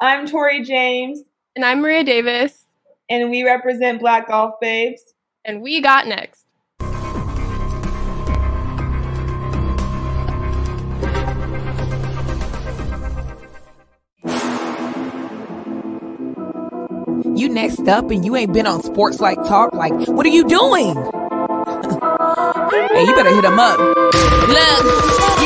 I'm Tori James. And I'm Maria Davis. And we represent Black Golf Babes. And we got next. You next up and you ain't been on Sports Life Talk. Like, what are you doing? hey, you better hit them up. Look,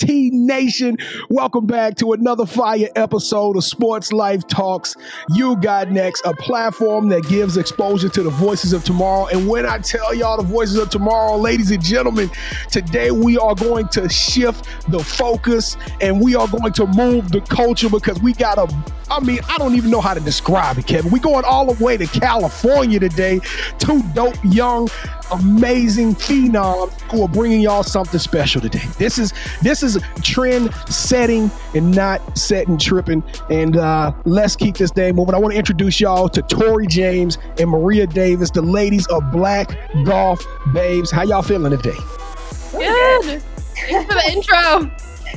SLT Nation, welcome back to another fire episode of Sports Life Talks. You got next, a platform that gives exposure to the voices of tomorrow. And when I tell y'all the voices of tomorrow, ladies and gentlemen, today we are going to shift the focus and we are going to move the culture because we got a I mean, I don't even know how to describe it, Kevin. we going all the way to California today. Two dope, young, amazing phenoms who are bringing y'all something special today. This is this is trend setting and not setting tripping. And uh, let's keep this day moving. I want to introduce y'all to Tori James and Maria Davis, the ladies of Black Golf Babes. How y'all feeling today? Good. Thanks for the intro.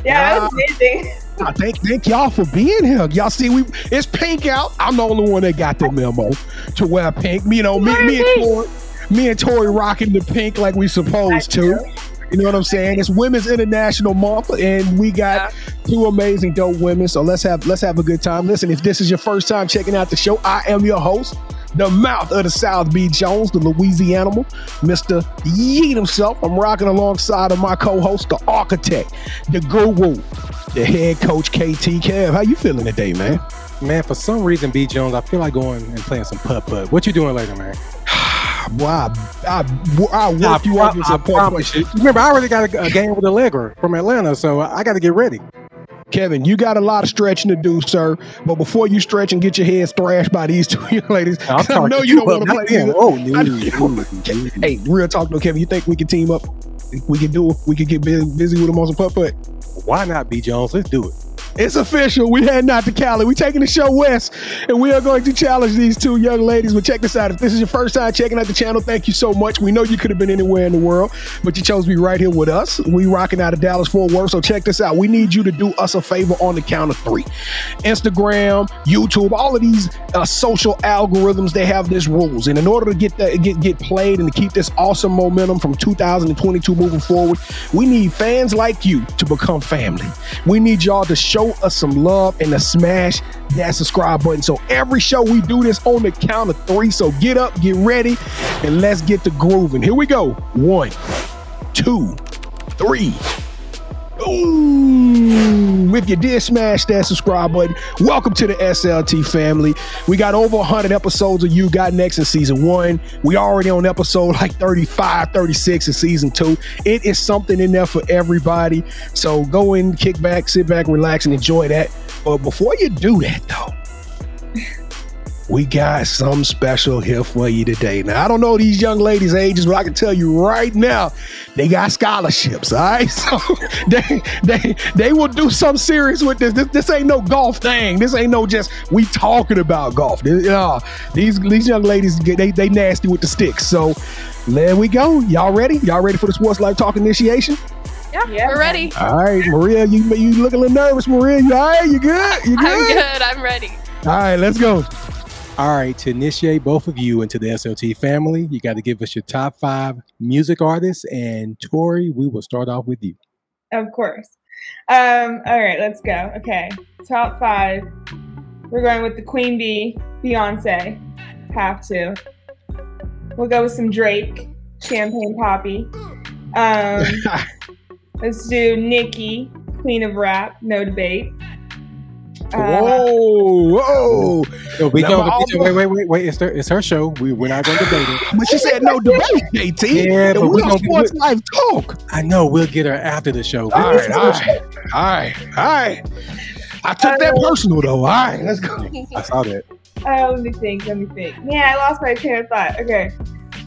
Yeah, uh, amazing. I thank thank y'all for being here. Y'all see, we it's pink out. I'm the only one that got the memo to wear pink. You know, me, me and Tori, me and Tori rocking the pink like we supposed to. You know what I'm saying? It's Women's International Month, and we got two amazing dope women. So let's have let's have a good time. Listen, if this is your first time checking out the show, I am your host, the mouth of the South B. Jones, the Louisiana, Mr. Yeet himself. I'm rocking alongside of my co-host, the architect, the guru, the head coach, KT Kev. How you feeling today, man? Man, for some reason, B. Jones, I feel like going and playing some putt putt. What you doing later, man? Boy, I, I, I work you up with some putt Remember, I already got a, a game with Allegra from Atlanta, so I got to get ready. Kevin, you got a lot of stretching to do, sir. But before you stretch and get your head thrashed by these two young ladies, I know you don't want to play. Either. Oh, no, Hey, real talk though, Kevin. You think we can team up? We can do. it. We can get busy, busy with them on some putt putt. Why not, B Jones? Let's do it. It's official. We heading out to Cali. We taking the show west, and we are going to challenge these two young ladies. But check this out. If this is your first time checking out the channel, thank you so much. We know you could have been anywhere in the world, but you chose to be right here with us. We rocking out of Dallas Fort Worth. So check this out. We need you to do us a favor on the count of three. Instagram, YouTube, all of these uh, social algorithms, they have this rules. And in order to get that get, get played and to keep this awesome momentum from 2022 moving forward, we need fans like you to become family. We need y'all to show show us some love and to smash that subscribe button. So every show we do this on the count of three. So get up, get ready, and let's get to grooving. Here we go. One, two, three. Ooh, if you did smash that subscribe button, welcome to the SLT family. We got over 100 episodes of You Got Next in season one. We already on episode like 35, 36 in season two. It is something in there for everybody. So go in, kick back, sit back, relax, and enjoy that. But before you do that, though, we got some special here for you today. Now, I don't know these young ladies' ages, but I can tell you right now, they got scholarships. All right, so they they they will do some serious with this. This, this ain't no golf thing. This ain't no just we talking about golf. This, uh, these these young ladies they they nasty with the sticks. So there we go. Y'all ready? Y'all ready for the sports life talk initiation? Yeah, yeah, we're ready. All right, Maria, you you look a little nervous, Maria. You all right? You good? You good? I'm good. I'm ready. All right, let's go. All right, to initiate both of you into the SLT family, you got to give us your top five music artists. And Tori, we will start off with you. Of course. Um, all right, let's go. Okay, top five. We're going with the Queen Bee, Beyonce. Have to. We'll go with some Drake, Champagne Papi. Um, let's do Nicki, Queen of Rap, no debate. Whoa, whoa! Yo, B Now, Jones, my- wait, wait, wait, wait. It's, her, it's her show. We, we're not going to debate it. But she said no debate, JT. Yeah, and but we we on gonna- Sports Life Talk. I know. We'll get her after the show. All right, all right, all right, all right. I took that personal though. All right, let's go. I saw that. Oh, let me think. Let me think. Man, I lost my train of thought. Okay,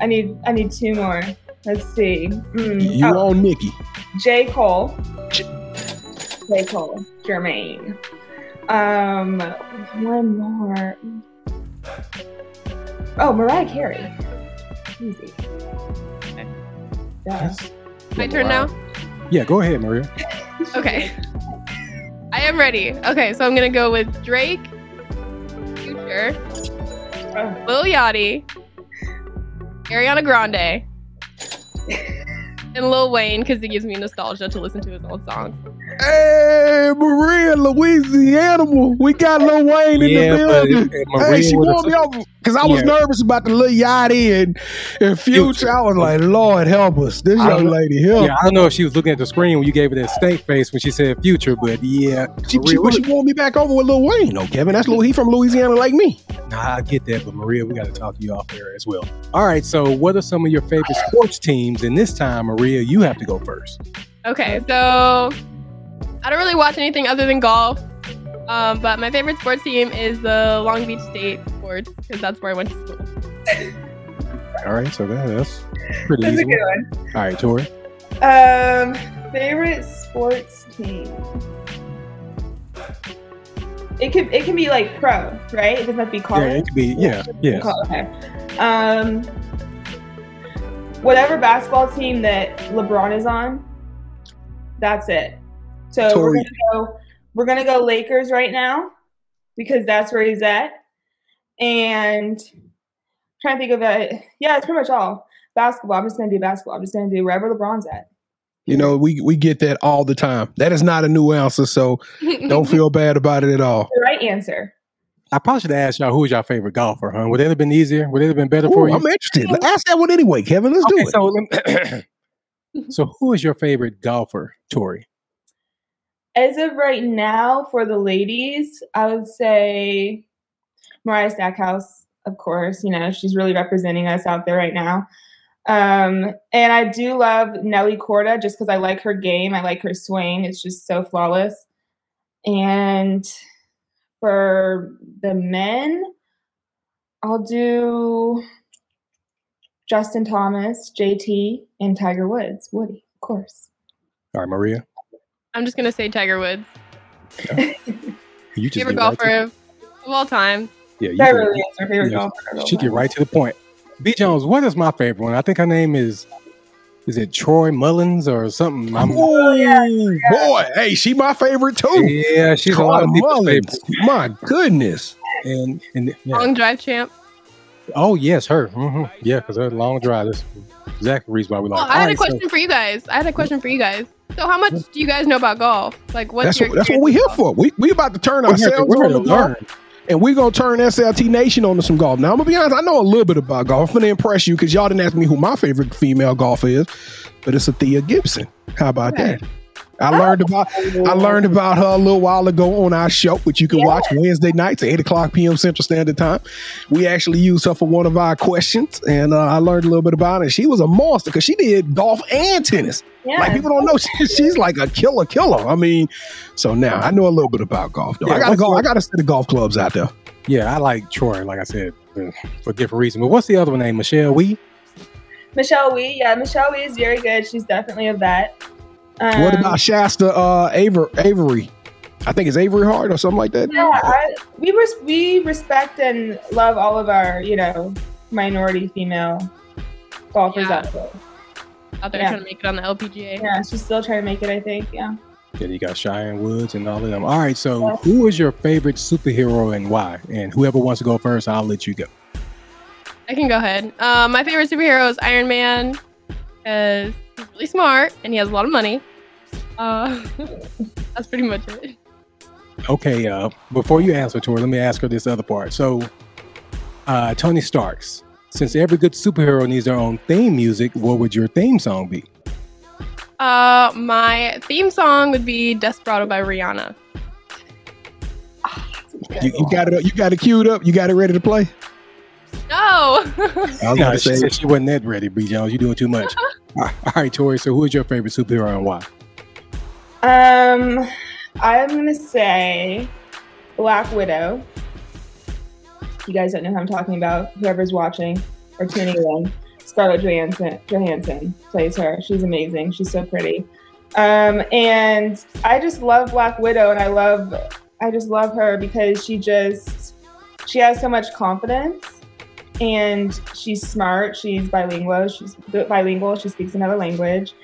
I need I need two more. Let's see. Mm, You oh, on Nikki? J Cole. J Cole. Jermaine. Um, one more. Oh, Mariah Carey. Easy. Yeah. My turn now. Yeah, go ahead, Maria. Okay. I am ready. Okay, so I'm gonna go with Drake, Future, Lil Yachty, Ariana Grande, and Lil Wayne because it gives me nostalgia to listen to his old songs. Hey, Maria, Louisiana, we got Lil Wayne in Yeah, the building. if- if Hey, she would've me took- over because I was Yeah. nervous about the Lil Yachty and, and Future. Future. I was uh, like, Lord help us, this young lady here. Yeah, I don't know if she was looking at the screen when you gave her that stank face when she said future, but yeah. She, Maria, she, but what- she won me back over with Lil Wayne, though, Kevin. That's Lil, he from Louisiana like me. Nah, I get that, but Maria, we got to talk to you off air as well. All right, so what are some of your favorite sports teams? And this time, Maria, you have to go first. Okay, so I don't really watch anything other than golf. Um, but my favorite sports team is the Long Beach State Sports because that's where I went to school. All right, so that, that's pretty That's a easy. good one. one. All right, Tori. Um, favorite sports team. It could it can be like pro, right? It doesn't have to be Yeah, college. it could be. Yeah, yeah. Okay. Um, whatever basketball team that LeBron is on, that's it. So we're gonna go. We're gonna go Lakers right now because that's where he's at. And trying to think of it. Yeah, it's pretty much all basketball. I'm just gonna do basketball. I'm just gonna do wherever LeBron's at. You know, we, we get that all the time. That is not a new answer, so don't feel bad about it at all. The right answer. I probably should have asked y'all who was your favorite golfer, huh? Would it have been easier? Would it have been better Ooh, for you? I'm interested. Ask that one anyway, Kevin. Let's okay, do it. so so who is your favorite golfer, Tori? As of right now, for the ladies, I would say Mariah Stackhouse, of course. You know, she's really representing us out there right now. Um, and I do love Nelly Korda just because I like her game. I like her swing. It's just so flawless. And for the men, I'll do Justin Thomas, JT, and Tiger Woods. Woody, of course. All right, Maria. I'm just gonna say Tiger Woods, You just favorite get right golfer to, of all time. yeah, you That get- really is my favorite yeah, golfer. She get right to the point. B Jones, what is my favorite one? I think her name is is it Troy Mullins or something? I'm- Oh boy, hey, she my favorite too. yeah, she's a lot of Troy Mullins. favorite. My goodness. And and yeah. Long drive champ. oh yes, her. hmm Yeah, because her long drive. That's exactly the reason why we like. Well, her. I had All a right, so- question for you guys. I had a question for you guys. So, how much do you guys know about golf? Like, what's That's your what, that's what we're here for. We we about to turn we're here to- ourselves we're here on to to golf, learn. and we're gonna turn SLT Nation on to some golf. Now I'm gonna be honest, I know a little bit about golf. I'm gonna impress you because y'all didn't ask me who my favorite female golfer is, but it's Thea Gibson. How about Okay. that? I learned about I learned about her a little while ago on our show, which you can Yeah. watch Wednesday nights at 8 o'clock p.m. Central Standard Time. We actually used her for one of our questions, and uh, I learned a little bit about her. She was a monster because she did golf and tennis. Yeah. Like people don't know, she, she's like a killer, killer. I mean, so now I know a little bit about golf. Though. Yeah, I gotta what's go. I got to set the golf clubs out there. Yeah, I like Troy. Like I said, uh, for different reasons. But what's the other one name? Michelle Wie. Michelle Wie, yeah, Michelle Wie is very good. She's definitely a vet. Um, what about Shasta uh, Aver, Avery? I think it's Averyhardt or something like that. Yeah, I, we res- we respect and love all of our you know minority female golfers Yeah. out there. out there Yeah. trying to make it on the LPGA? Yeah, she's still trying to make it. I think. Yeah. Then you got Cheyenne Woods and all of them. All right, so who is your favorite superhero and why? And whoever wants to go first, I'll let you go. I can go ahead. Um, my favorite superhero is Iron Man because he's really smart and he has a lot of money. Uh, that's pretty much it. Okay, uh, before you answer, to her, let me ask her this other part. So, uh, Tony Starks, since every good superhero needs their own theme music, what would your theme song be? Uh, my theme song would be Desperado by Rihanna. You, you got it. You got it queued up. You got it ready to play. No. I was No, about to say. said she wasn't that ready, B. Jones. You're doing too much. all right, all right, Tori. So, who is your favorite superhero and why? Um, I'm gonna say Black Widow. You guys don't know who I'm talking about. Whoever's watching or tuning in, Scarlett Johansson, Johansson plays her. She's amazing. She's so pretty. Um, and I just love Black Widow, and I love, I just love her because she just, she has so much confidence, and she's smart. She's bilingual. She's bilingual. She speaks another language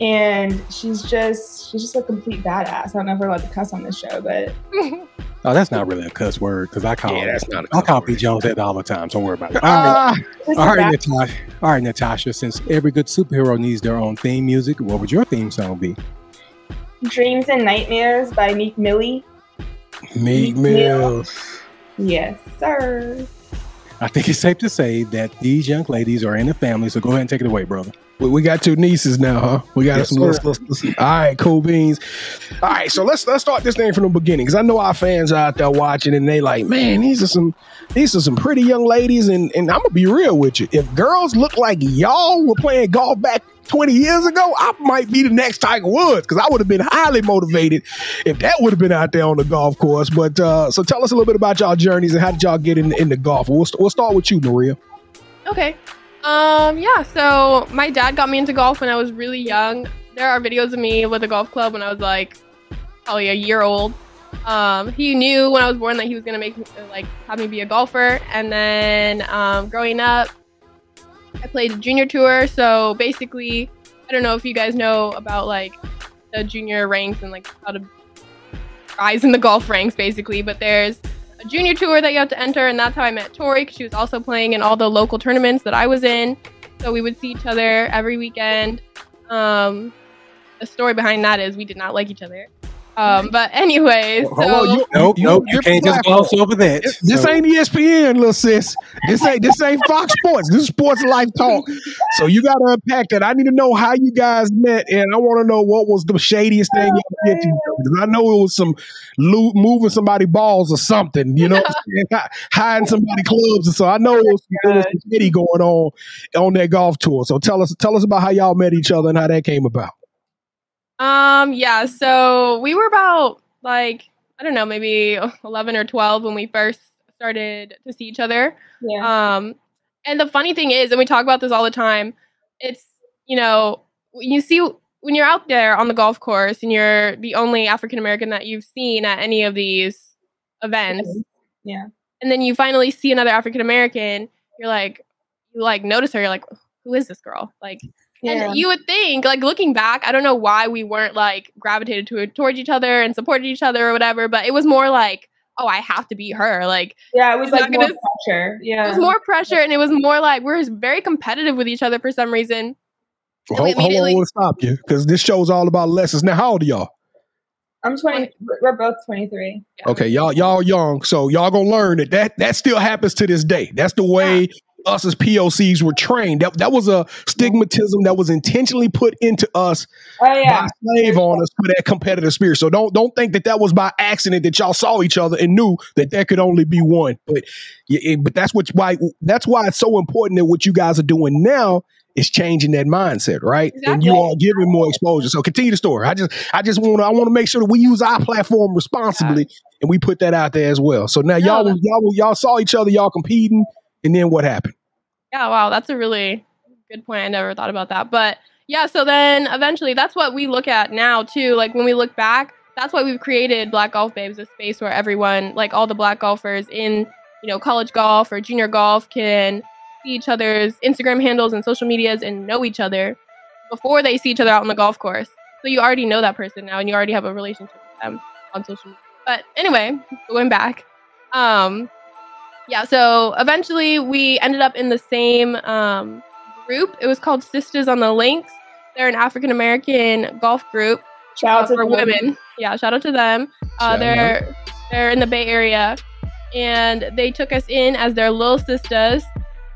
and she's just she's just a complete badass. I don't know if we're allowed to cuss on this show, but Oh, that's not really a cuss word because I call Yeah, that's not a I call word. B. Jones that all the time. Don't worry about it. All right, this all is right, bad- Natasha. All right, Natasha. Since every good superhero needs their own theme music, what would your theme song be? Dreams and Nightmares by Meek Millie. Meek Mill. Mill. Yes, sir. I think it's safe to say that these young ladies are in the family. So go ahead and take it away, brother. We, we got two nieces now, huh? We got Yes, some little sir. sisters. All right, cool beans. All right, so let's let's start this thing from the beginning because I know our fans out there watching and they like, man, these are some these are some pretty young ladies, and and I'm gonna be real with you. If girls look like y'all were playing golf back 20 years ago, I might be the next Tiger Woods because I would have been highly motivated if that would have been out there on the golf course. But uh, so tell us a little bit about y'all journeys and how did y'all get in into golf? We'll, we'll start with you, Maria. Okay. Um, yeah, so my dad got me into golf when I was really young. There are videos of me with a golf club when I was like probably a year old. Um, he knew when I was born that he was gonna make me like have me be a golfer. And then um, growing up, I played junior tour. So basically, I don't know if you guys know about like the junior ranks and like how to rise in the golf ranks, basically. But there's a junior tour that you have to enter, and that's how I met Tori because she was also playing in all the local tournaments that I was in. So we would see each other every weekend. Um, the story behind that is we did not like each other. Um, but anyways, Hold on, you- Nope, you- nope. You can't just platform. gloss over that. This So- ain't ESPN, little sis. This ain't this ain't Fox Sports. This is Sports Life Talk. So you got to unpack that. I need to know how you guys met, and I want to know what was the shadiest thing you did to each I know it was some lo- moving somebody balls or something. You know, hiding somebody clubs, and so I know it was, it was some shady going on on that golf tour. So tell us tell us about how y'all met each other and how that came about. Um, yeah, so we were about like, I don't know, maybe 11 or 12 when we first started to see each other. Yeah. Um, and the funny thing is, and we talk about this all the time, it's, you know, when you see when you're out there on the golf course and you're the only African American that you've seen at any of these events, Yeah. and then you finally see another African American, you're like, you like notice her, you're like, who is this girl? Like, Yeah. and you would think, like looking back, I don't know why we weren't like gravitated to towards each other and supported each other or whatever, but it was more like, oh, I have to beat her. Like yeah, it was like more gonna- pressure. Yeah. it was more pressure, and it was more like we're very competitive with each other for some reason. Hold, we hold on, I immediately- want to stop you because this show is all about lessons. Now, how old are y'all? I'm 20. We're both 23. Yeah. Okay, y'all y'all young, so y'all gonna learn that that that still happens to this day. That's the way us as POCs were trained. That that was a stigmatism that was intentionally put into us Oh yeah. by slave owners for that competitive spirit. So don't don't think that that was by accident that y'all saw each other and knew that there could only be one. But it- but that's what why that's why it's so important that what you guys are doing now is changing that mindset, right? And you Exactly. are giving more exposure. So continue the story. I just I just want to I want to make sure that we use our platform responsibly and we put that out there as well. So now y'all y'all y'all saw each other, y'all competing, and then what happened? Yeah, wow, that's a really good point. I never thought about that. But yeah, so then eventually that's what we look at now too. Like when we look back, that's why we've created Black Golf Babes, a space where everyone, like all the black golfers in, you know, college golf or junior golf can see each other's Instagram handles and social medias and know each other before they see each other out on the golf course. So you already know that person now and you already have a relationship with them on social media. But anyway, going back. Um yeah, so eventually we ended up in the same um, group. It was called Sisters on the Links. They're an African American golf group Shout uh, out to for the women. Yeah, shout out to them. Uh, they're they're in the Bay Area, and they took us in as their little sisters,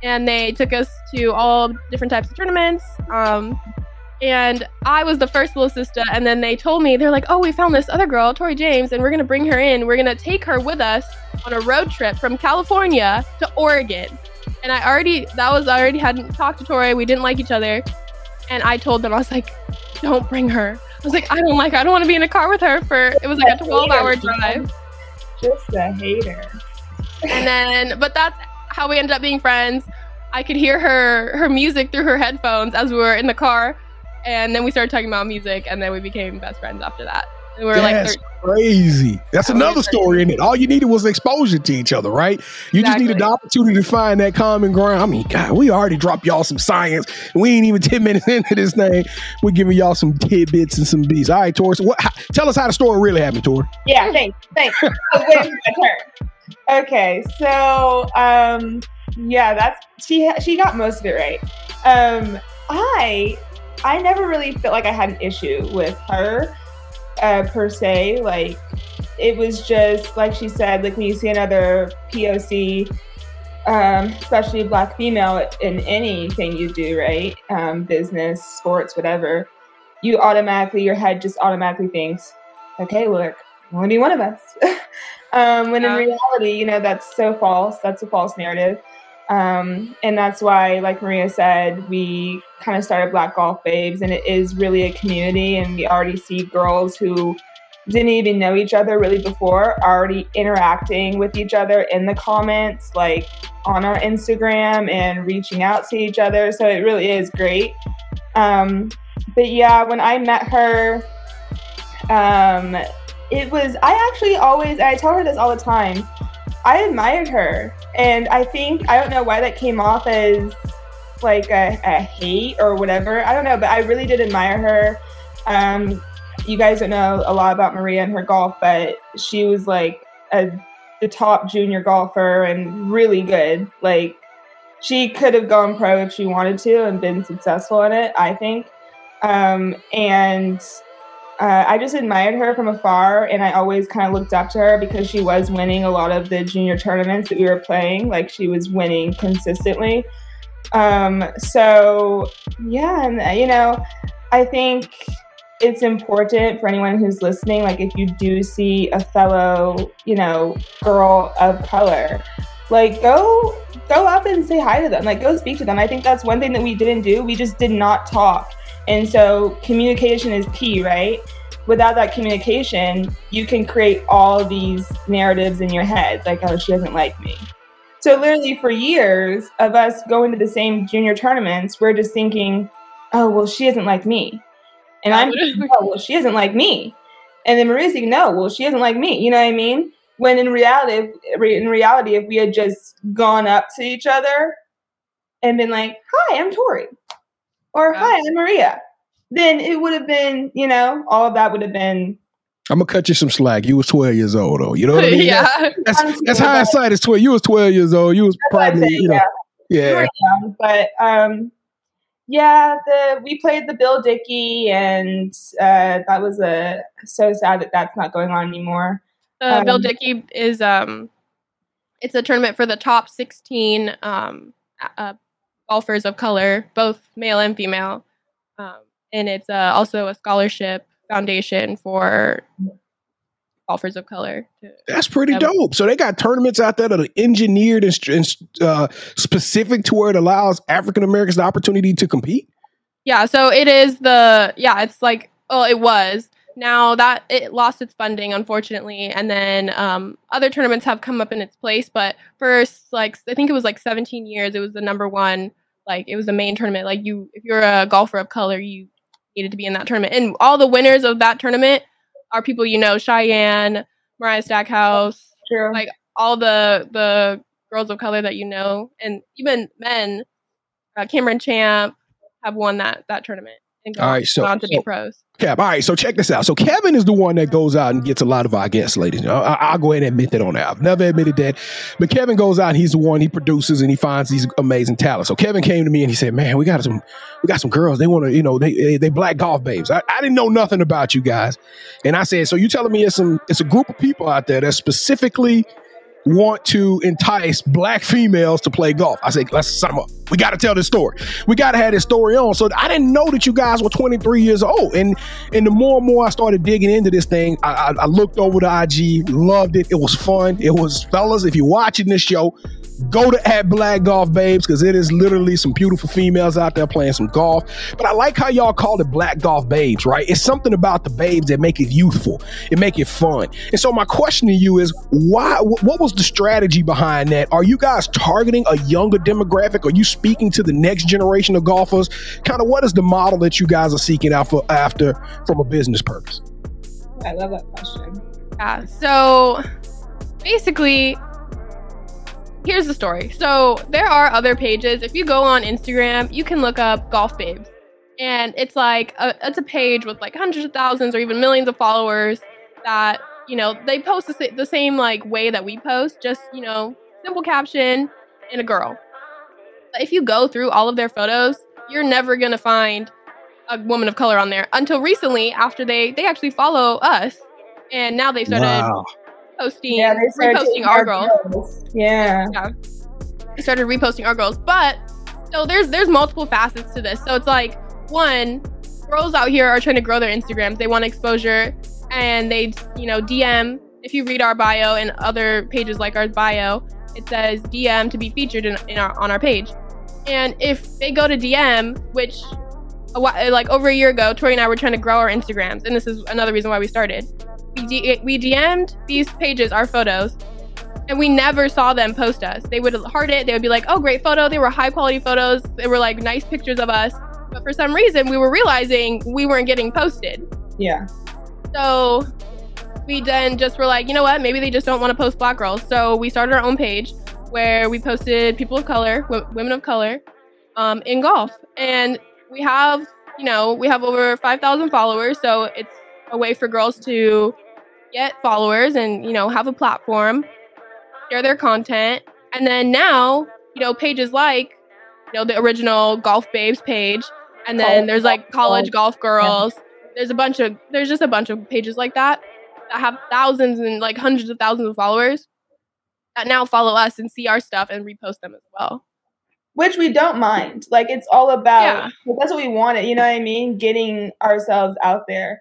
and they took us to all different types of tournaments. Um, And I was the first little sister, and then they told me they're like, "Oh, we found this other girl, Tori James, and we're gonna bring her in. We're gonna take her with us on a road trip from California to Oregon." And I already that was I already hadn't talked to Tori. We didn't like each other, and I told them I was like, "Don't bring her." I was like, "I don't like. Her. I don't want to be in a car with her for." It was like a twelve-hour drive. Just a hater. And then, but that's how we ended up being friends. I could hear her her music through her headphones as we were in the car, and then we started talking about music, and then we became best friends after that. We were like, That's 13. crazy. That's Yeah, another story in it. All you needed was exposure to each other, right? You just needed the opportunity to find that common ground. I mean, God, we already dropped y'all some science. We ain't even 10 minutes into this thing. We're giving y'all some tidbits and some beats. All right, Tori. So what, how, tell us how the story really happened, Tori. Yeah, thanks. Thanks. So wait, my turn. Okay, so um yeah, that's she she got most of it right. Um I I never really felt like I had an issue with her uh per se. Like it was just like she said, like when you see another POC um, especially black female in anything you do, right? Um, business, sports, whatever, you automatically, your head just automatically thinks, okay, look, only one of us. um, when in reality, you know, that's so false. That's a false narrative. Um, and that's why, like Maria said, we kind of started Black Golf Babes, and it is really a community. And we already see girls who didn't even know each other really before already interacting with each other in the comments, like on our Instagram and reaching out to each other. So it really is great. Um, but yeah, when I met her, um, it was, I actually always, I tell her this all the time. I admired her. And I think, I don't know why that came off as like a, a hate or whatever. I don't know, but I really did admire her. Um, you guys don't know a lot about Maria and her golf, but she was like a the top junior golfer and really good. Like she could have gone pro if she wanted to and been successful in it. I think, um, and uh, I just admired her from afar, and I always kind of looked up to her because she was winning a lot of the junior tournaments that we were playing. Like she was winning consistently. Um, so yeah, and uh, you know, I think it's important for anyone who's listening like if you do see a fellow you know girl of color like go go up and say hi to them like go speak to them i think that's one thing that we didn't do we just did not talk and so communication is key right without that communication you can create all these narratives in your head like oh she doesn't like me so literally for years of us going to the same junior tournaments we're just thinking oh well she isn't like me and I'm thinking, oh, well, she isn't like me. And then Maria's thinking, no, well, she isn't like me. You know what I mean? When in reality, in reality, if we had just gone up to each other and been like, hi, I'm Tori, or hi, I'm Maria, then it would have been, you know, all of that would have been. I'm gonna cut you some slack. You was 12 years old, though. You know what I mean? yeah. That's, that's hindsight. It's 12. You was 12 years old. You was That's probably, saying, you know, yeah. yeah. Very young, but um, yeah, the we played the Bill Dickey, and uh, that was a so sad that that's not going on anymore. Uh, Bill Um, Dickey is um, it's a tournament for the top 16 um, uh, golfers of color, both male and female, um, and it's uh, also a scholarship foundation for golfers of color. to- That's pretty dope. So they got tournaments out there that are engineered and, and uh, specific to where it allows African Americans the opportunity to compete. Yeah, so it is the yeah, it's like oh, it was. Now that it lost its funding, unfortunately, and then um, other tournaments have come up in its place. But first, like I think it was like 17 years, it was the number one. Like it was the main tournament. Like you, if you're a golfer of color, you needed to be in that tournament. And all the winners of that tournament are people you know: Cheyenne, Mariah Stackhouse, True. Like, all the the girls of color that you know, and even men. Uh, Cameron Champ have won that that tournament and gone, All right, so- gone to so- be pros. Cap. All right, so check this out. So Kevin is the one that goes out and gets a lot of our guests, ladies. I, I'll go ahead and admit that on that. I've never admitted that, but Kevin goes out. and He's the one. He produces and he finds these amazing talents. So Kevin came to me and he said, "Man, we got some, we got some girls. They want to, you know, they they, they black golf babes. I, I didn't know nothing about you guys, and I said, so you telling me it's some it's a group of people out there that specifically." Want to entice black females to play golf. I said, let's sum up. We got to tell this story. We got to have this story on. So I didn't know that you guys were 23 years old. And and the more and more I started digging into this thing, I, I, I looked over the IG, loved it. It was fun. It was, fellas, if you're watching this show, go to at Black Golf Babes because it is literally some beautiful females out there playing some golf. But I like how y'all call it Black Golf Babes, right? It's something about the babes that make it youthful, it make it fun. And so my question to you is, why? What was the strategy behind that? Are you guys targeting a younger demographic? Are you speaking to the next generation of golfers? Kind of what is the model that you guys are seeking out for after from a business purpose? I love that question. Yeah. So basically, here's the story. So there are other pages. If you go on Instagram, you can look up golf babes, and it's like a, it's a page with like hundreds of thousands or even millions of followers that you know they post the, the same like way that we post, just you know simple caption and a girl. But if you go through all of their photos, you're never gonna find a woman of color on there. Until recently after they they actually follow us and now they started Wow. posting Yeah, they started reposting taking our girls. girls. Yeah. they started reposting our girls. But so there's there's multiple facets to this. So it's like one girls out here are trying to grow their instagrams. They want exposure and they you know dm if you read our bio and other pages like our bio it says dm to be featured in, in our on our page and if they go to dm which a whi- like over a year ago tori and i were trying to grow our instagrams and this is another reason why we started we, D- we dm'd these pages our photos and we never saw them post us. They would heart it. They would be like, "Oh, great photo." They were high quality photos. They were like nice pictures of us. But for some reason, we were realizing we weren't getting posted. Yeah. So we then just were like, you know what? Maybe they just don't want to post black girls. So we started our own page where we posted people of color, w- women of color, um, in golf, and we have, you know, we have over five thousand followers. So it's a way for girls to get followers and you know have a platform share their content. And then now, you know, pages like, you know, the original Golf Babes page, and then there's like College. Golf Girls. There's a bunch of there's just a bunch of pages like that that have thousands and like hundreds of thousands of followers that now follow us and see our stuff and repost them as well. Which we don't mind. Like it's all about Yeah. that's what we wanted, you know what I mean? Getting ourselves out there.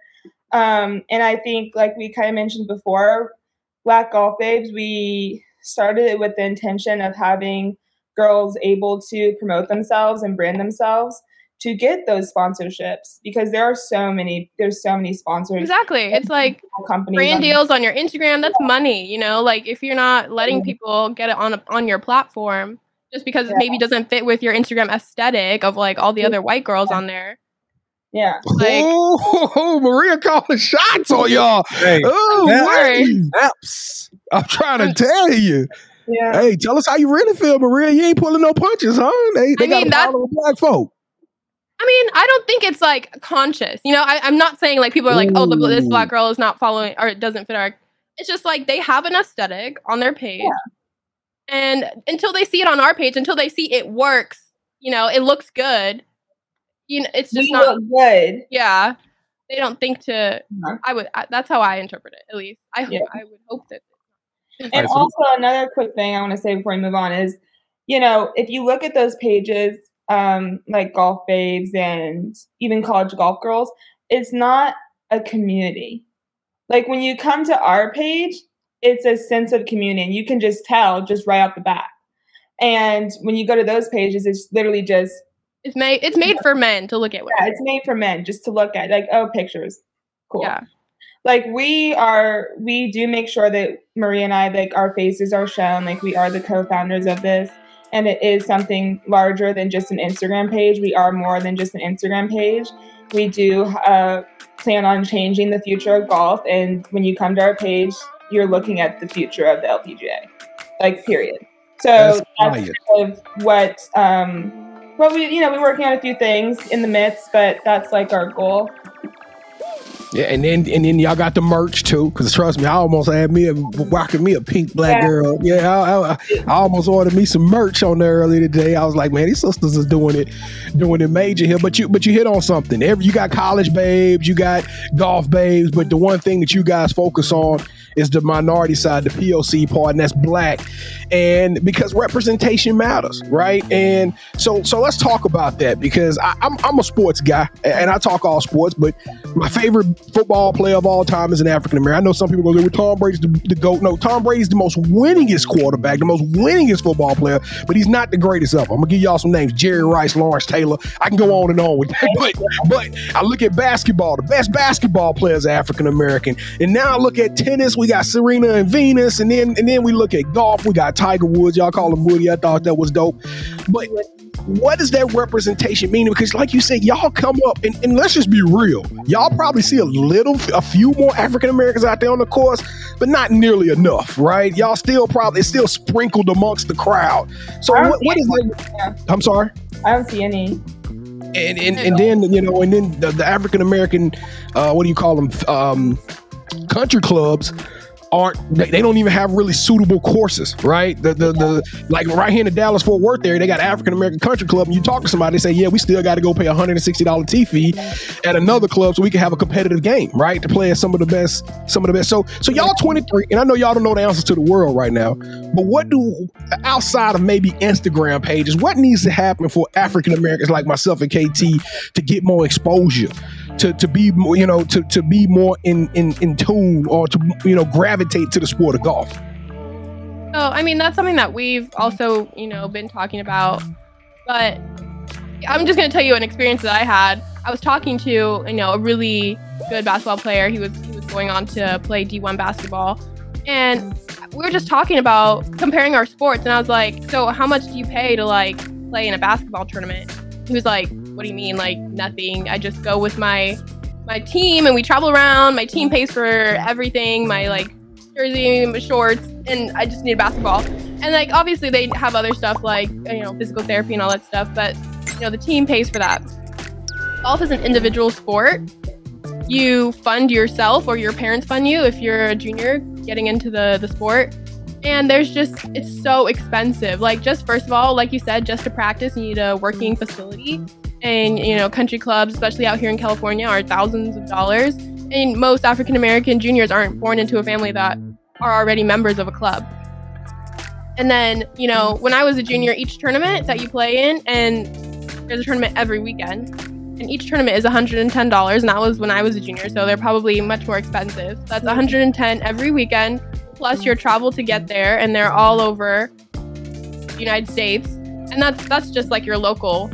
Um, and I think like we kind of mentioned before, Black Golf Babes, we started it with the intention of having girls able to promote themselves and brand themselves to get those sponsorships because there are so many there's so many sponsors Exactly. It's like companies brand on- deals on your Instagram, that's money, you know? Like if you're not letting Yeah. people get it on a, on your platform just because Yeah. it maybe doesn't fit with your Instagram aesthetic of like all the other white girls on there. yeah Like- oh, Maria calling shots on y'all. Hey, Oh, that- I'm trying to tell you. yeah Hey, tell us how you really feel, Maria. You ain't pulling no punches, huh? They, they I got mean, a that's- problem with black folk. I mean, I don't think it's like conscious. You know, I, I'm not saying like people are like, oh, the, this black girl is not following or it doesn't fit our. It's just like they have an aesthetic on their page, and until they see it on our page, until they see it works, you know, it looks good. You know, it's just we not. good Yeah, they don't think to. Uh-huh. I would. I, that's how I interpret it. At least I. Yeah. I would hope that. And also another quick thing I want to say before we move on is, you know, if you look at those pages, um, like Golf Babes and even College Golf Girls, it's not a community. Like when you come to our page, it's a sense of community. And you can just tell just right off the bat. And when you go to those pages, it's literally just It's made. It's made for men to look at. yeah, it's made for men just to look at. Like, oh, pictures. Cool. Yeah. like we are we do make sure that Marie and i like our faces are shown like we are the co-founders of this and it is something larger than just an instagram page. We are more than just an instagram page. We do uh, plan on changing the future of golf and when you come to our page you're looking at the future of the lpga like period. So That's that's, kind of what um well we you know we're working on a few things in the midst but that's like our goal Yeah, and then and then y'all got the merch too, because trust me, I almost had me a rocking me a pink black Yeah. girl. Yeah, I, I, I almost ordered me some merch on there earlier today. I was like, man, these sisters is doing it, doing it major here. But you but you hit on something. Every you got college babes, you got golf babes, but the one thing that you guys focus on is the minority side, the POC part, and that's black. And because representation matters, right? And so so let's talk about that because I, I'm I'm a sports guy and I talk all sports, but my favorite football player of all time is an African American. I know some people go, well, Tom Brady's the, the GOAT. No, Tom Brady's the most winningest quarterback, the most winningest football player, but he's not the greatest of them. I'm to give y'all some names Jerry Rice, Lawrence Taylor. I can go on and on with that. But, but I look at basketball, the best basketball players are African American. And now I look at tennis, we got Serena and Venus. And then, and then we look at golf, we got Tiger Woods. Y'all call him Woody. I thought that was dope. But what does that representation mean? Because, like you said, y'all come up and, and let's just be real. Y'all probably see a little, a few more African Americans out there on the course, but not nearly enough, right? Y'all still probably it's still sprinkled amongst the crowd. So, what, what is that? I'm sorry. I don't see any. And and, and then you know, and then the, the African American, uh, what do you call them? Um, country clubs aren't they, they don't even have really suitable courses, right? The the the like right here in the Dallas Fort Worth area, they got African American Country Club, and you talk to somebody, they say, yeah, we still got to go pay a hundred and sixty dollar tee fee at another club so we can have a competitive game, right? To play at some of the best, some of the best. So so y'all twenty three, and I know y'all don't know the answers to the world right now, but what do outside of maybe Instagram pages, what needs to happen for African Americans like myself and KT to get more exposure? To to be more, you know to to be more in in in tune or to you know gravitate to the sport of golf. So, I mean, that's something that we've also, you know, been talking about. But I'm just going to tell you an experience that I had. I was talking to, you know, a really good basketball player. He was he was going on to play D1 basketball. And we were just talking about comparing our sports and I was like, "So, how much do you pay to like play in a basketball tournament?" He was like, "What do you mean? Like nothing. I just go with my my team and we travel around. My team pays for everything. My like jersey, my shorts, and I just need a basketball. And like obviously they have other stuff like you know physical therapy and all that stuff, but you know the team pays for that. Golf is an individual sport. You fund yourself or your parents fund you if you're a junior getting into the the sport. And there's just it's so expensive. Like just first of all, like you said, just to practice you need a working facility. And you know, country clubs, especially out here in California, are thousands of dollars and most African American juniors aren't born into a family that are already members of a club. And then, you know, when I was a junior, each tournament that you play in, and there's a tournament every weekend, and each tournament is $110, and that was when I was a junior, so they're probably much more expensive. That's 110 every weekend, plus your travel to get there, and they're all over the United States. And that's that's just like your local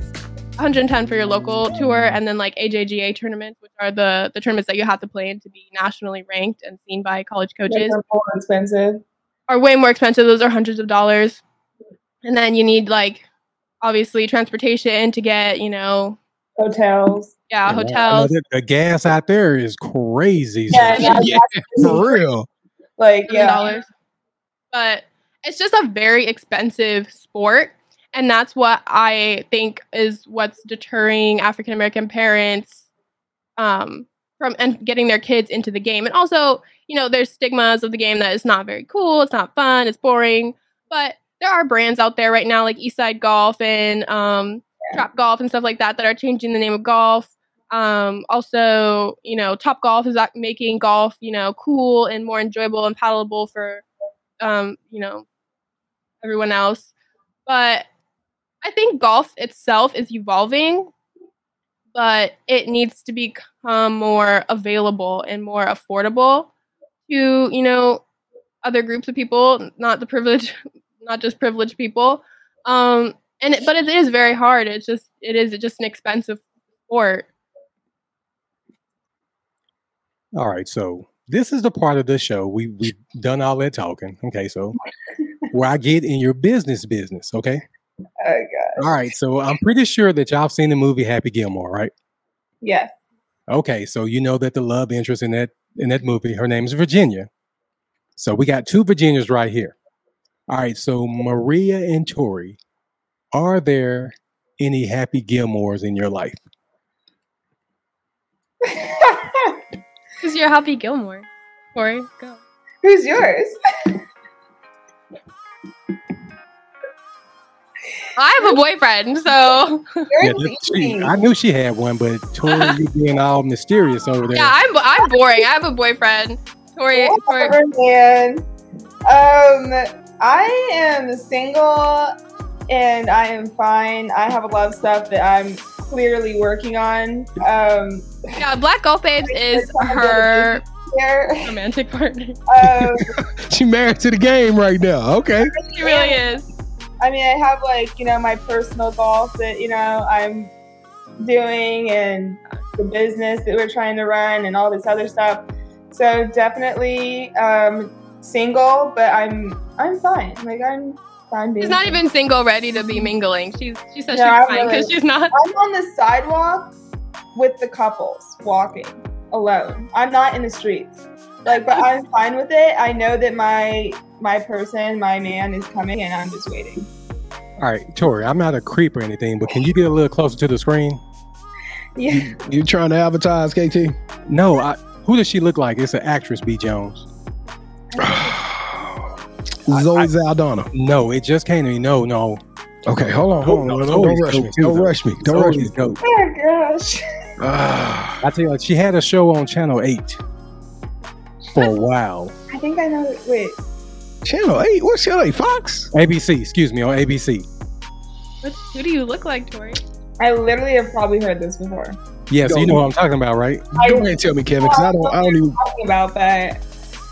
110 for your local tour and then like AJGA tournaments, which are the the tournaments that you have to play in to be nationally ranked and seen by college coaches, They're more expensive. are way more expensive. Those are hundreds of dollars. And then you need like obviously transportation to get, you know, Hotels. yeah, I know hotels. that The gas out there is crazy. Yeah, so- yeah, Yeah, for real. Like yeah. dollars. But it's just a very expensive sport. And that's what I think is what's deterring African American parents um, from and getting their kids into the game. And also, you know, there's stigmas of the game that it's not very cool, it's not fun, it's boring. But there are brands out there right now like Eastside Golf and um, Trap Golf and stuff like that that are changing the name of golf. Um, also, you know, Top Golf is making golf, you know, cool and more enjoyable and palatable for, um, you know, everyone else. But I think golf itself is evolving, but it needs to become more available and more affordable to, you know, other groups of people, not the privileged, not just privileged people. Um, and it, but it is very hard. It's just it is just an expensive sport. All right, so this is the part of the show we we've done all that talking. Okay, so where I get in your business business. Okay, Oh all right. So I'm pretty sure that y'all have seen the movie Happy Gilmore, right? Yes. Okay, so you know that the love interest in that in that movie, her name is Virginia. So we got two Virginias right here. All right, so Maria and Tori, are there any Happy Gilmores in your life? Because you're Happy Gilmore. Tori, go. Who's yours? I have a boyfriend, so Yeah, she. I knew she had one, but Tori, you being all mysterious over there. yeah, I'm I'm boring. I have a boyfriend. Tori, Tori Whatever, man. Um, I am single and I am fine. I have a lot of stuff that I'm clearly working on. Um, yeah, Black Golf Babes is her romantic partner. Um, She married to the game right now. Okay. She really is. I mean, I have like, you know, my personal golf that, you know, I'm doing and the business that we're trying to run and all this other stuff. So definitely um, single, but I'm I'm fine. Like I'm fine being She's not single. even single, ready to be mingling. She's she says No, she's fine because really- she's not. I'm on the sidewalk with the couples walking alone. I'm not in the streets. Like, but I'm fine with it. I know that my my person, my man, is coming, and I'm just waiting. All right, Tori, I'm not a creep or anything, but can you get a little closer to the screen? Yeah. You trying to advertise, KT? No, I, who does she look like? It's an actress, B. Jones. Zoe I- Saldana. No, it just came to me. No, no. Okay, hold on, hold on. No, Don't, Zoe's don't rush me. Don't though. rush me. Don't rush me. Dope. Oh gosh. Ah. I tell you, what, she had a show on Channel Eight for a while. I think I know. Wait. Channel 8? What's Channel 8? Fox? ABC, excuse me, on ABC. What, who do you look like, Tori? I literally have probably heard this before. Yeah, so you know what I'm talking about, right? I Go ahead and tell me, Kevin, because I don't, I don't even. talking about, but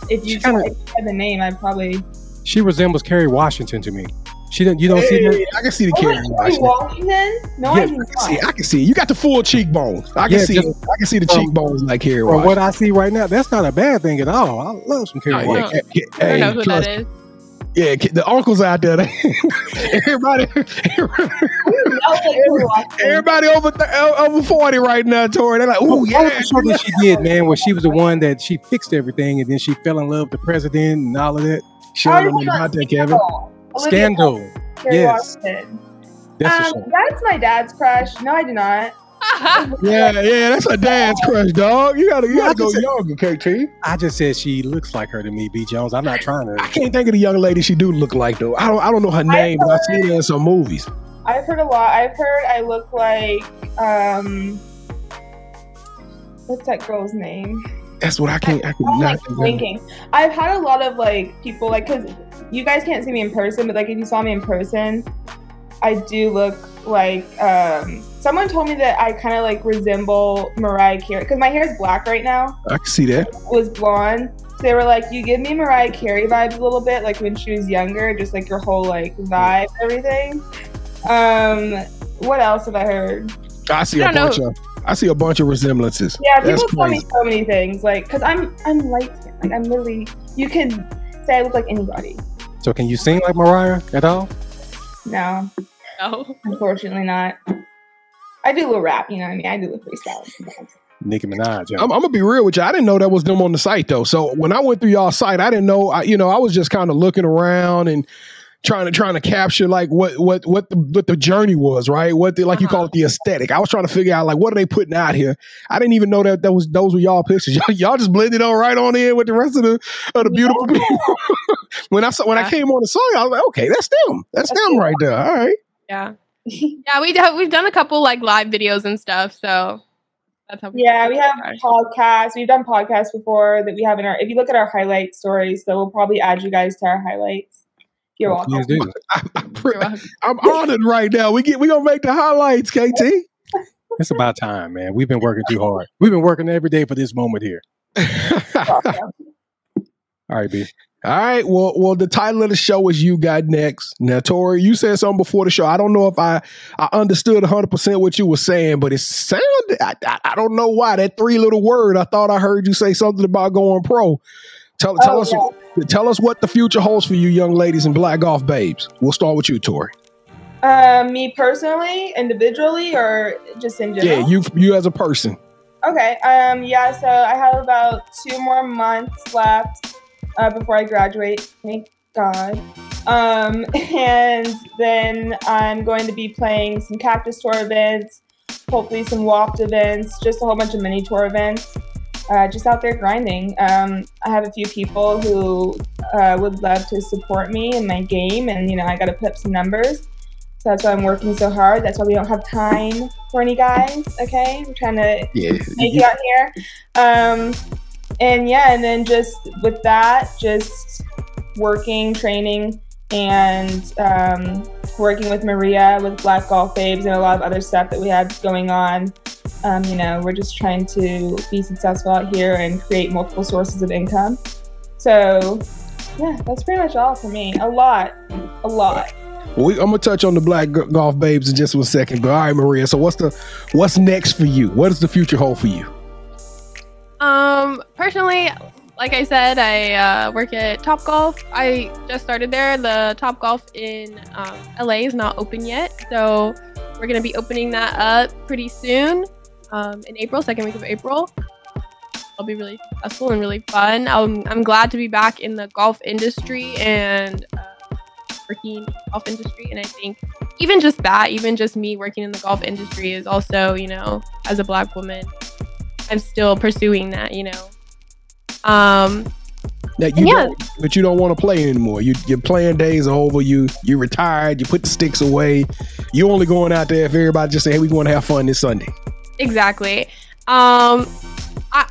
if you kinda- said the name, I probably. She resembles Kerry Washington to me. She don't. You don't see that? I can see the Oh, Kerry Kerry Washington. Washington? No, Yeah, I I can see, I can see. You got the full cheekbones. I can Yeah, see. just- I can see the from- cheekbones like Kerry From Washington. what I see right now, that's not a bad thing at all. I love some Kerry Oh, I yeah, Washington. Ke- Ke- I don't hey, know who that is. yeah, the uncles out there. they- everybody, I was like, Kerry Washington. everybody over th- over forty right now, Tori. They're like, What oh was yeah. the show that she did, man, where she was the one that she fixed everything and then she fell in love with the president and all of that. She don't know about that, Kevin. Olivia Scandal. Kerry Yes. Washington. That's Um, that's my dad's crush. No, I do not. Yeah, yeah, that's a dad's crush, dog. You gotta, you gotta go just- younger, KT. I just said she looks like her to me, B. Jones. I'm not trying to. I can't think of the young lady she do look like though. I don't, I don't know her name, but I've seen her in some movies. I've heard a lot. I've heard I look like um, what's that girl's name? That's what I can't. I can I'm not like think thinking. I've had a lot of like people like because you guys can't see me in person, but like if you saw me in person, I do look like um. Someone told me that I kind of like resemble Mariah Carey because my hair is black right now. I can see that. It was blonde. So they were like, you give me Mariah Carey vibes a little bit, like when she was younger, just like your whole like vibe, and everything. Um, what else have I heard? I see I a don't bunch of. I see a bunch of resemblances. Yeah, That's people tell me so many things, like, cause I'm I'm light skinned, like I'm literally. You can say I look like anybody. So can you sing like Mariah at all? No, no. unfortunately not. I do a little rap, you know what I mean? I do the freestyle. Nicki Minaj. yeah. I'm, I'm gonna be real with you. I didn't know that was them on the site though. So when I went through y'all site, I didn't know. I, you know, I was just kind of looking around and trying to trying to capture like what what what the what the journey was, right? What the like you Uh-huh. call it the aesthetic. I was trying to figure out like what are they putting out here. I didn't even know that that was those were y'all pictures. Y'all, y'all just blended on right on in with the rest of the of the beautiful people. when I saw when I came on the song, I was like, okay, that's them. That's, That's them them. right there. All right. Yeah. Yeah, we do, we've done a couple like live videos and stuff, so that's how. Yeah, we have Gosh. podcasts. We've done podcasts before that we have in our. If you look at our highlight stories, so we'll probably add you guys to our highlights. You're Oh, welcome. please do. I, You're welcome. am honored right now. We get we gonna make the highlights, KT. It's about time, man. We've been working too hard. We've been working every day for this moment here. All right, B. All right. Well, well, the title of the show is "You Got Next." Now, Tori, you said something before the show. I don't know if I I understood 100 percent what you were saying, but it sounded. I, I, I don't know why that three little word. I thought I heard you say something about going pro. Tell tell Oh, us yeah. tell us what the future holds for you, young ladies and black golf babes. We'll start with you, Tori. Um, me personally, individually, or just in general? Yeah, you you as a person. Okay. Um. Yeah. So I have about two more months left uh, before I graduate. Thank God. Um. And then I'm going to be playing some Cactus Tour events, hopefully some WAPT events, just a whole bunch of mini tour events. Uh, just out there grinding. Um, I have a few people who uh, would love to support me in my game, and you know I got to put up some numbers. So that's why I'm working so hard. That's why we don't have time for any guys. Okay, we're trying to Yeah. make it out here. Um, and yeah, and then just with that, just working, training, and um, working with Maria with Black Golf Babes and a lot of other stuff that we have going on. Um, you know, we're just trying to be successful out here and create multiple sources of income. So, yeah, that's pretty much all for me. A lot, a lot. We, I'm gonna touch on the black G- golf babes in just one second. But all right, Maria. So what's the what's next for you? What does the future hold for you? Um, personally, like I said, I uh, work at Top Golf. I just started there. The Top Golf in um, LA is not open yet, so we're gonna be opening that up pretty soon, um, in April, second week of April. It'll be really successful and really fun. Um, I'm glad to be back in the golf industry and uh, working in the golf industry. And I think even just that, even just me working in the golf industry is also, you know, as a black woman, I'm still pursuing that, you know. Um, Now, you Yeah. but you don't want to play anymore. You, your playing days are over. You you retired. You put the sticks away. You're only going out there if everybody just say, "Hey, we want to have fun this Sunday." Exactly. Um, I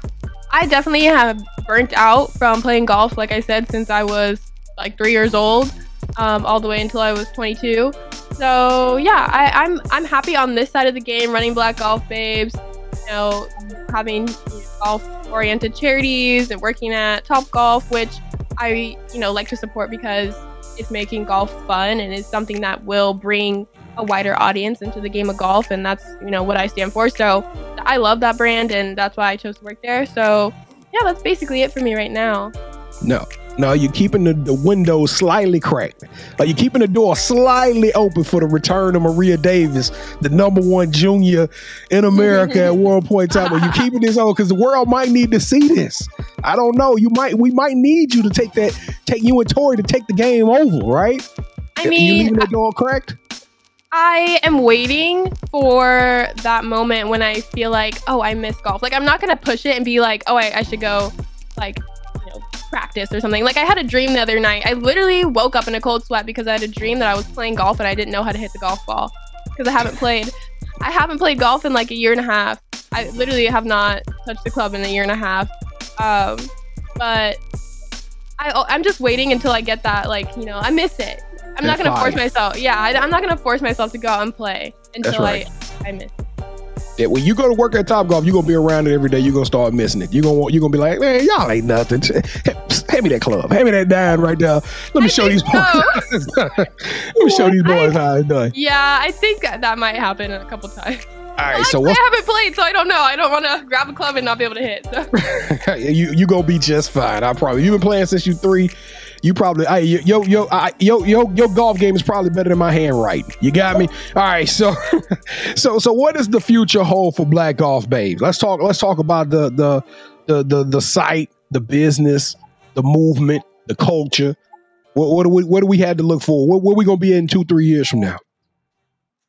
I definitely have burnt out from playing golf, like I said, since I was like three years old, um, all the way until I was 22. So yeah, I, I'm I'm happy on this side of the game, running Black Golf Babes, you know, having you know, golf-oriented charities and working at Top Golf, which I you know like to support because it's making golf fun and it's something that will bring a wider audience into the game of golf, and that's you know what I stand for. So I love that brand, and that's why I chose to work there. So yeah, that's basically it for me right now. No, no, you're keeping the, the window slightly cracked. Like you're keeping the door slightly open for the return of Maria Davis, the number one junior in America at one point. But you're keeping this on because the world might need to see this. I don't know. You might we might need you to take that, take you and Tori to take the game over, right? I mean, you leaving the door cracked? I am waiting for that moment when I feel like, oh, I miss golf. Like, I'm not gonna push it and be like, oh, I, I should go, like, you know, practice or something. Like, I had a dream the other night. I literally woke up in a cold sweat because I had a dream that I was playing golf and I didn't know how to hit the golf ball because I haven't played. I haven't played golf in like a year and a half. I literally have not touched the club in a year and a half. Um, but I, I'm just waiting until I get that. Like, you know, I miss it. I'm not gonna force myself. Yeah, I, am not gonna force myself to go out and play until right. I I miss. Yeah, when you go to work at Top Golf, you're gonna be around it every day. You're gonna start missing it. You're gonna want, you're gonna be like, man, y'all ain't nothing. Hand me that club. Hand me that dime right there. Let me I show these boys. Let me show these boys how it's done. Yeah, I think that might happen a couple times. All right, so Actually, what's I haven't played, so I don't know. I don't want to grab a club and not be able to hit. So. you you gonna be just fine. I probably you've been playing since you three. You probably hey, yo yo I, yo yo your golf game is probably better than my handwriting. You got me. All right, so so so what does the future hold for Black Golf Babes? Let's talk. Let's talk about the the the the, the site, the business, the movement, the culture. What what do we what do we have to look for? What where we gonna be in two three years from now?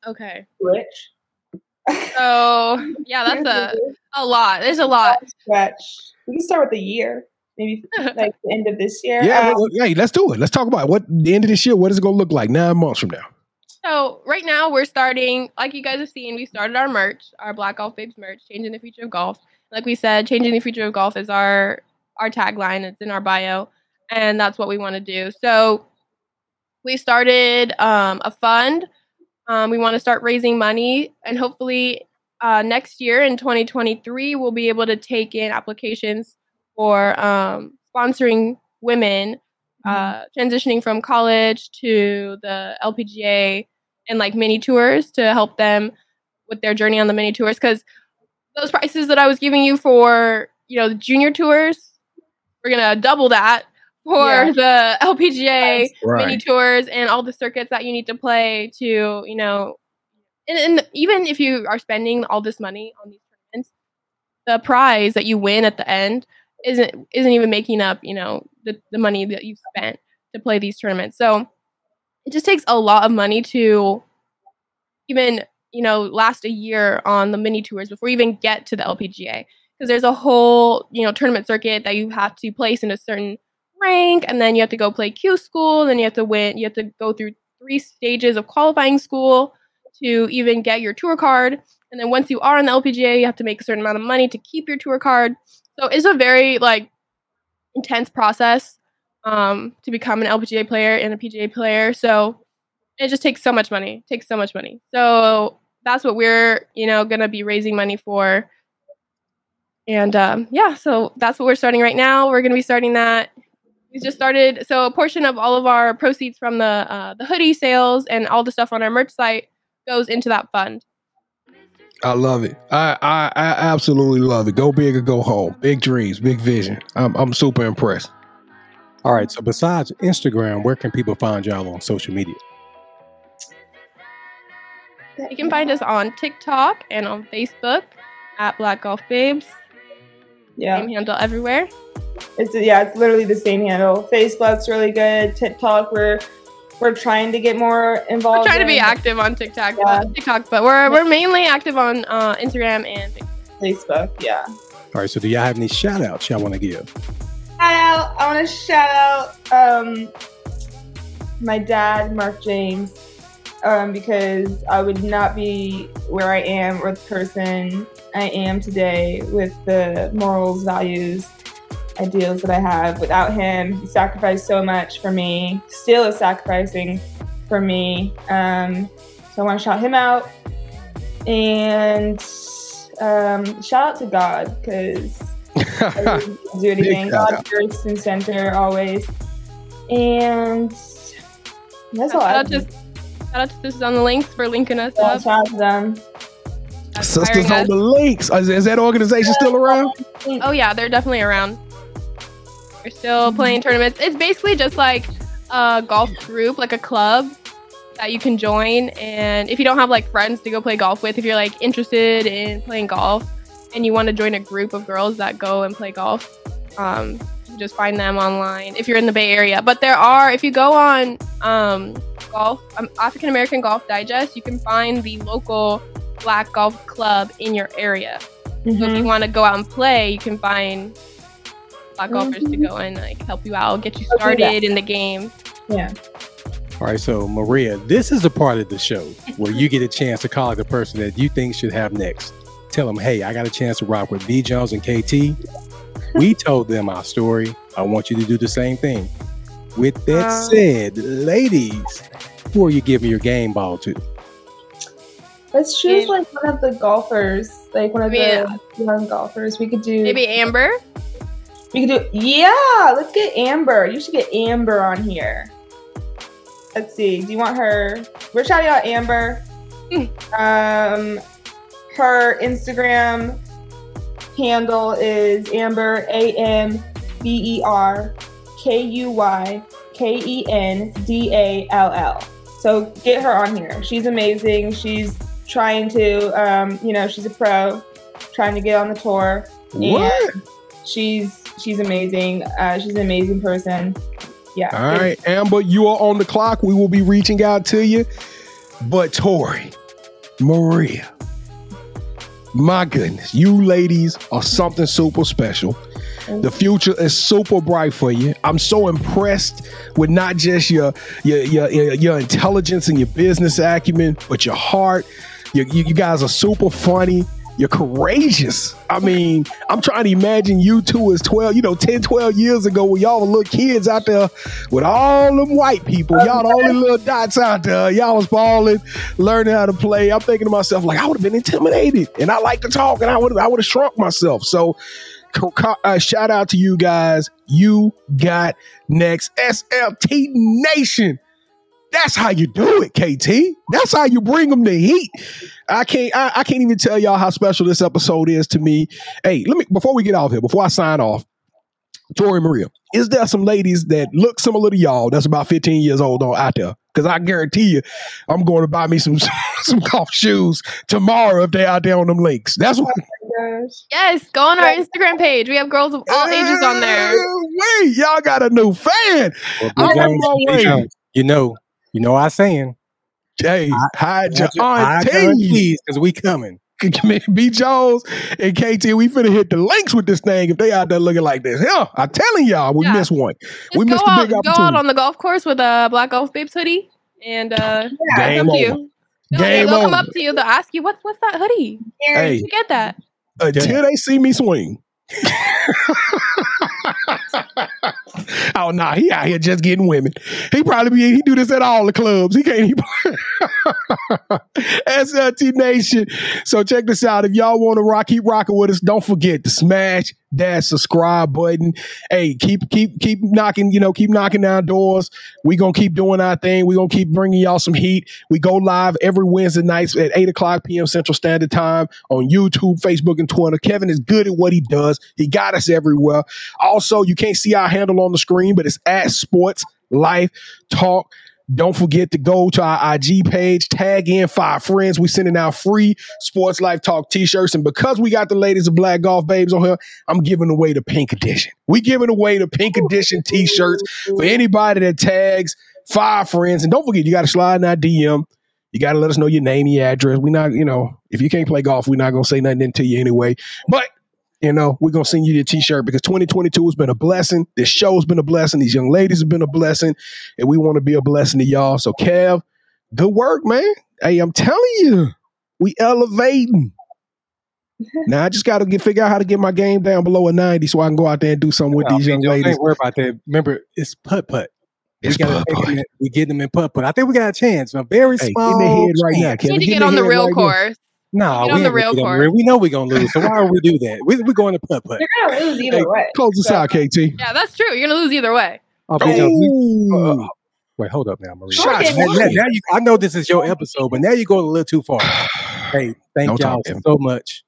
Okay. Rich. So yeah, that's a a lot. There's a lot. stretch. We can start with the year, maybe like the end of this year. Yeah, Um, well, hey, let's do it. Let's talk about it. what the end of this year. What is it gonna look like nine months from now? So right now we're starting, like you guys have seen, we started our merch, our Black Golf Babes merch, changing the future of golf. Like we said, changing the future of golf is our our tagline. It's in our bio, and that's what we want to do. So we started um, a fund. Um, we want to start raising money, and hopefully uh, next year in 2023 we'll be able to take in applications for um, sponsoring women uh, transitioning from college to the LPGA and like mini tours to help them with their journey on the mini tours because those prices that I was giving you for you know the junior tours, we're gonna double that for Yeah. the LPGA Right. mini tours and all the circuits that you need to play to you know and, and even if you are spending all this money on these tournaments the prize that you win at the end isn't isn't even making up you know the, the money that you've spent to play these tournaments so it just takes a lot of money to even you know last a year on the mini tours before you even get to the lpga because there's a whole you know tournament circuit that you have to place in a certain rank, and then you have to go play Q school, then you have to win. You have to go through three stages of qualifying school to even get your tour card. And then once you are in the LPGA, you have to make a certain amount of money to keep your tour card. So it's a very like intense process um, to become an LPGA player and a PGA player. So it just takes so much money. It takes so much money. So that's what we're you know gonna be raising money for. And um, yeah, so that's what we're starting right now. We're gonna be starting that. We just started. So a portion of all of our proceeds from the uh, the hoodie sales and all the stuff on our merch site goes into that fund. I love it. I, I I absolutely love it. Go big or go home. Big dreams, big vision. I'm I'm super impressed. All right. So besides Instagram, where can people find y'all on social media? You can find us on TikTok and on Facebook at Black Golf Babes. Yeah. Same handle everywhere. It's yeah, it's literally the same handle. Facebook's really good. TikTok, we're we're trying to get more involved. We're trying to be active on TikTok, Yeah. but, TikTok, but we're we're mainly active on uh, Instagram and Facebook. Facebook. Yeah. All right. So do y'all have any shout outs y'all want to give? Shout out! I want to shout out um, my dad, Mark James, um, because I would not be where I am or the person I am today with the morals, values, ideals that I have. Without him, he sacrificed so much for me, still is sacrificing for me. Um, so I want to shout him out and um, shout out to God because I wouldn't do anything. Big shout God first and center always. And that's all Shout I out to shout out to Sisters on the Links for linking us yeah, up. shout out to them. Sisters on us. the links. Is, is that organization still around? Oh yeah, they're definitely around. They're still playing tournaments. It's basically just like a golf group, like a club that you can join. And if you don't have like friends to go play golf with, if you're like interested in playing golf and you want to join a group of girls that go and play golf, um, you just find them online if you're in the Bay Area. But there are, if you go on um, golf, um, African American Golf Digest, you can find the local black golf club in your area. So if you want to go out and play, you can find black golfers to Mhm. go and like help you out, get you I'll do that. started in the game. Yeah. All right. So Maria, this is the part of the show where you get a chance to call out the person that you think should have next. Tell them, hey, I got a chance to rock with B Jones and KT. We told them our story. I want you to do the same thing. With that Um, said, ladies, who are you giving your game ball to? Let's choose like one of the golfers, like one of Yeah. the young golfers. We could do Maybe Amber. We could do yeah. Let's get Amber. You should get Amber on here. Let's see. Do you want her? We're shouting out Amber. um, her Instagram handle is Amber A M B E R K U Y K E N D A L L. So get her on here. She's amazing. She's trying to, um, you know, she's a pro, trying to get on the tour. What? She's she's amazing. Uh, she's an amazing person. Yeah. All right, Amber, you are on the clock. We will be reaching out to you. But Tori, Maria, my goodness, you ladies are something super special. The future is super bright for you. I'm so impressed with not just your your your, your, your intelligence and your business acumen, but your heart. You, you, you guys are super funny. You're courageous. I mean, I'm trying to imagine you two as 12, you know, 10, 12 years ago when y'all were little kids out there with all them white people. Y'all the only little dots out there. Y'all was balling, learning how to play. I'm thinking to myself, like, I would have been intimidated. And I like to talk and I would I would have shrunk myself. So uh, shout out to you guys. You got next SLT Nation. That's how you do it, KT. That's how you bring them the heat. I can't. I, I can't even tell y'all how special this episode is to me. Hey, let me before we get off here, before I sign off, Tori Maria, is there some ladies that look similar to y'all that's about 15 years old on out there? Because I guarantee you, I'm going to buy me some some golf shoes tomorrow if they out there on them links. That's what. Oh gosh. Yes, go on our Instagram page. We have girls of all ages on there. Wait, y'all got a new fan. Well, I'm on my way. You know, you know, what I saying Jay, hide your I aunties. because we coming. B Jones and KT, we finna hit the links with this thing if they out there looking like this. Hell, I'm telling y'all, we Yeah. missed one. Just we go missed a out, big go out on the golf course with a black golf babes hoodie, and uh, Yeah, Game come to you. They'll, Game they'll come up to you. They'll ask you, "What's what's that hoodie? Hey. did You get that?" Until they see me swing. oh no, he out here just getting women. He probably be he do this at all the clubs. He can't even SLT Nation. So check this out. If y'all want to rock, keep rocking with us. Don't forget to smash that subscribe button. Hey, keep keep keep knocking, you know, keep knocking down doors. we gonna keep doing our thing. we gonna keep bringing y'all some heat. We go live every Wednesday nights at 8 o'clock p.m. Central Standard Time on YouTube, Facebook, and Twitter. Kevin is good at what he does. He got us everywhere. Also, you can't see our handle on the screen, but it's at Sports Life Talk. Don't forget to go to our IG page, tag in five friends. We're sending out free Sports Life Talk t-shirts. And because we got the ladies of Black Golf Babes on here, I'm giving away the pink edition. We giving away the pink edition t-shirts for anybody that tags five friends. And don't forget, you got to slide in our DM. You got to let us know your name, your address. We not, you know, if you can't play golf, we're not going to say nothing to you anyway. But you know, we're gonna send you your t-shirt because 2022 has been a blessing. This show has been a blessing. These young ladies have been a blessing, and we want to be a blessing to y'all. So, Kev, good work, man. Hey, I'm telling you, we elevating. now I just got to get figure out how to get my game down below a 90 so I can go out there and do something with No, these young don't ladies. worry about that. Remember, it's putt putt. We It's gotta them in- we get them in putt putt. I think we got a chance. A very Hey, small. in the head right now, chance. You Kevin. need to Get get on the head real right now. course. No, Get we on the ain't real gonna get. We know we're gonna lose. So why would we do that? We we going to putt putt. you're gonna lose either Hey, way. Close this So- out, KT. Yeah, that's true. You're gonna lose either way. Oh, B. Jones, we- Ooh. uh, wait, hold up now, Maria. Shots Now, now- now you, I know this is your episode, but now you're going a little too far. Hey, thank Don't y'all talk so much.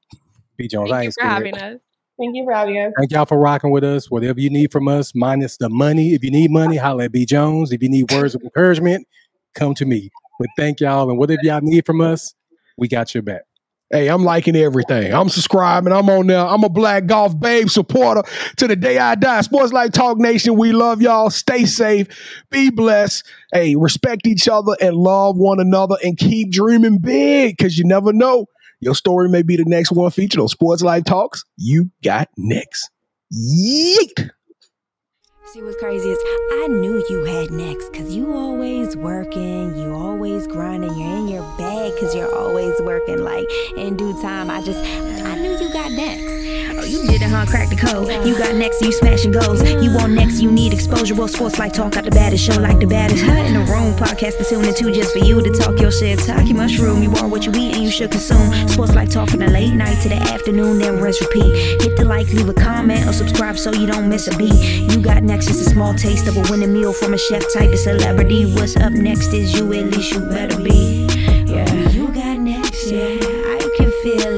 B. Jones, I Thank you for having us. Thank you for having us. Thank y'all for rocking with us. Whatever you need from us, minus the money. If you need money, holla at B Jones. If you need words of encouragement, come to me. But thank y'all, and whatever y'all need from us, we got your back. Hey, I'm liking everything. I'm subscribing. I'm on there. I'm a Black Golf Babe supporter to the day I die. Sports Life Talk Nation. We love y'all. Stay safe. Be blessed. Hey, respect each other and love one another and keep dreaming big because you never know. Your story may be the next one featured on Sports Life Talks. You got next. Yeet. See what's crazy is I knew you had next cause you always working, you always grinding, you're in your bag cause you're always working. Like in due time, I just I knew you got next. You did it, huh? Crack the code. You got next, you smashing goals. You want next, you need exposure. Well, sports life talk out the baddest show like the baddest. Huh? In the room, podcast to tune into just for you to talk your shit. Talk your mushroom. You are what you eat and you should consume. Sports like talk from the late night to the afternoon, then rest repeat. Hit the like, leave a comment, or subscribe so you don't miss a beat. You got next, just a small taste of a winning meal from a chef type of celebrity. What's up next is you, at least you better be. Yeah, you got next, yeah. I can feel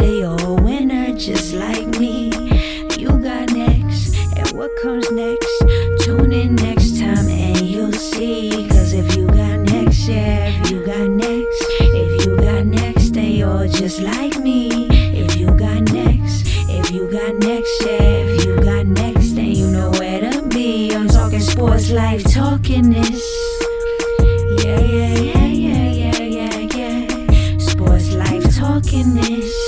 what comes next? Tune in next time and you'll see. Cause if you got next, yeah, if you got next, if you got next, then you're just like me. If you got next, if you got next, yeah, if you got next, then you know where to be. I'm talking sports life, talking this. Yeah, yeah, yeah, yeah, yeah, yeah, yeah. Sports life, talking this.